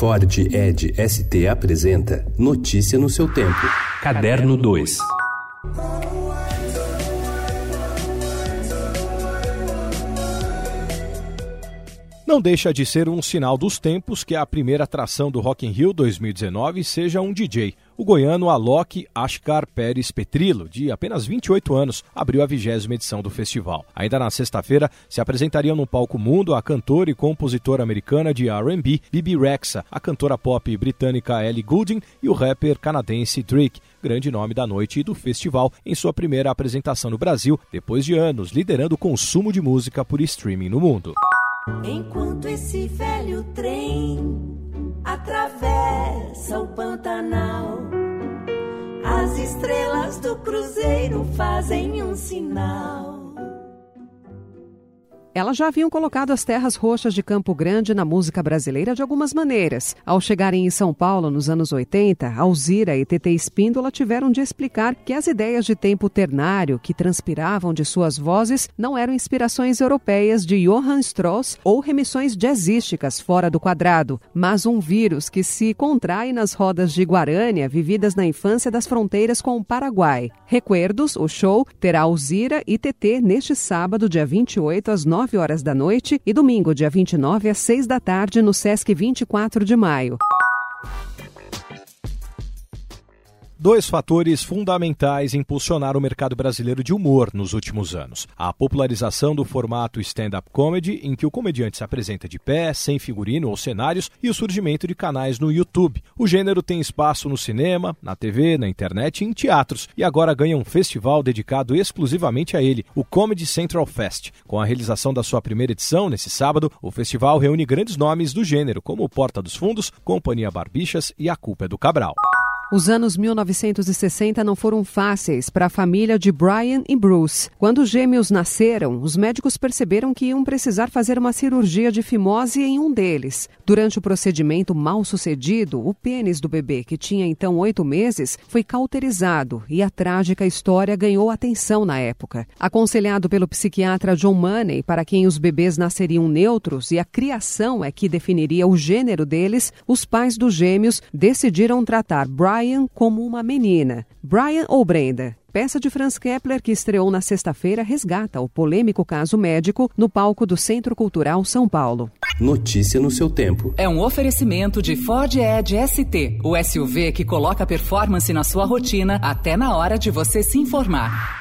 Ford Ed ST apresenta Notícia no seu tempo. Caderno 2. Não deixa de ser um sinal dos tempos que a primeira atração do Rock in Rio 2019 seja um DJ. O goiano Alok Ashkar Pérez Petrilo, de apenas 28 anos, abriu a vigésima edição do festival. Ainda na sexta-feira, se apresentariam no palco mundo a cantora e compositora americana de R&B Bibi Rexa, a cantora pop britânica Ellie Goulding e o rapper canadense Drake, grande nome da noite e do festival, em sua primeira apresentação no Brasil, depois de anos liderando o consumo de música por streaming no mundo. Enquanto esse velho trem atravessa o Pantanal, as estrelas do cruzeiro fazem um sinal. Elas já haviam colocado as terras roxas de Campo Grande na música brasileira de algumas maneiras. Ao chegarem em São Paulo nos anos 80, Alzira e TT Espíndola tiveram de explicar que as ideias de tempo ternário que transpiravam de suas vozes não eram inspirações europeias de Johann Strauss ou remissões jazzísticas fora do quadrado, mas um vírus que se contrai nas rodas de Guarânia vividas na infância das fronteiras com o Paraguai. Recuerdos, o show, terá Alzira e TT neste sábado, dia 28, às 9 9 horas da noite e domingo, dia 29, às 6 da tarde, no Sesc 24 de maio. Dois fatores fundamentais impulsionaram o mercado brasileiro de humor nos últimos anos: a popularização do formato stand-up comedy, em que o comediante se apresenta de pé, sem figurino ou cenários, e o surgimento de canais no YouTube. O gênero tem espaço no cinema, na TV, na internet e em teatros, e agora ganha um festival dedicado exclusivamente a ele, o Comedy Central Fest. Com a realização da sua primeira edição, nesse sábado, o festival reúne grandes nomes do gênero, como Porta dos Fundos, Companhia Barbixas e A Culpa é do Cabral. Os anos 1960 não foram fáceis para a família de Brian e Bruce. Quando os gêmeos nasceram, os médicos perceberam que iam precisar fazer uma cirurgia de fimose em um deles. Durante o procedimento mal sucedido, o pênis do bebê, que tinha então oito meses, foi cauterizado e a trágica história ganhou atenção na época. Aconselhado pelo psiquiatra John Money, para quem os bebês nasceriam neutros e a criação é que definiria o gênero deles, os pais dos gêmeos decidiram tratar Brian Brian como uma menina. Brian ou Brenda? Peça de Franz Kepler, que estreou na sexta-feira, resgata o polêmico caso médico no palco do Centro Cultural São Paulo. Notícia no seu tempo. É um oferecimento de Ford Edge ST, o SUV que coloca performance na sua rotina até na hora de você se informar.